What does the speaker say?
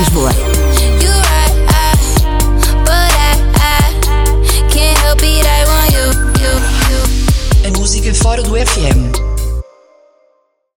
Lisboa. A música fora do FM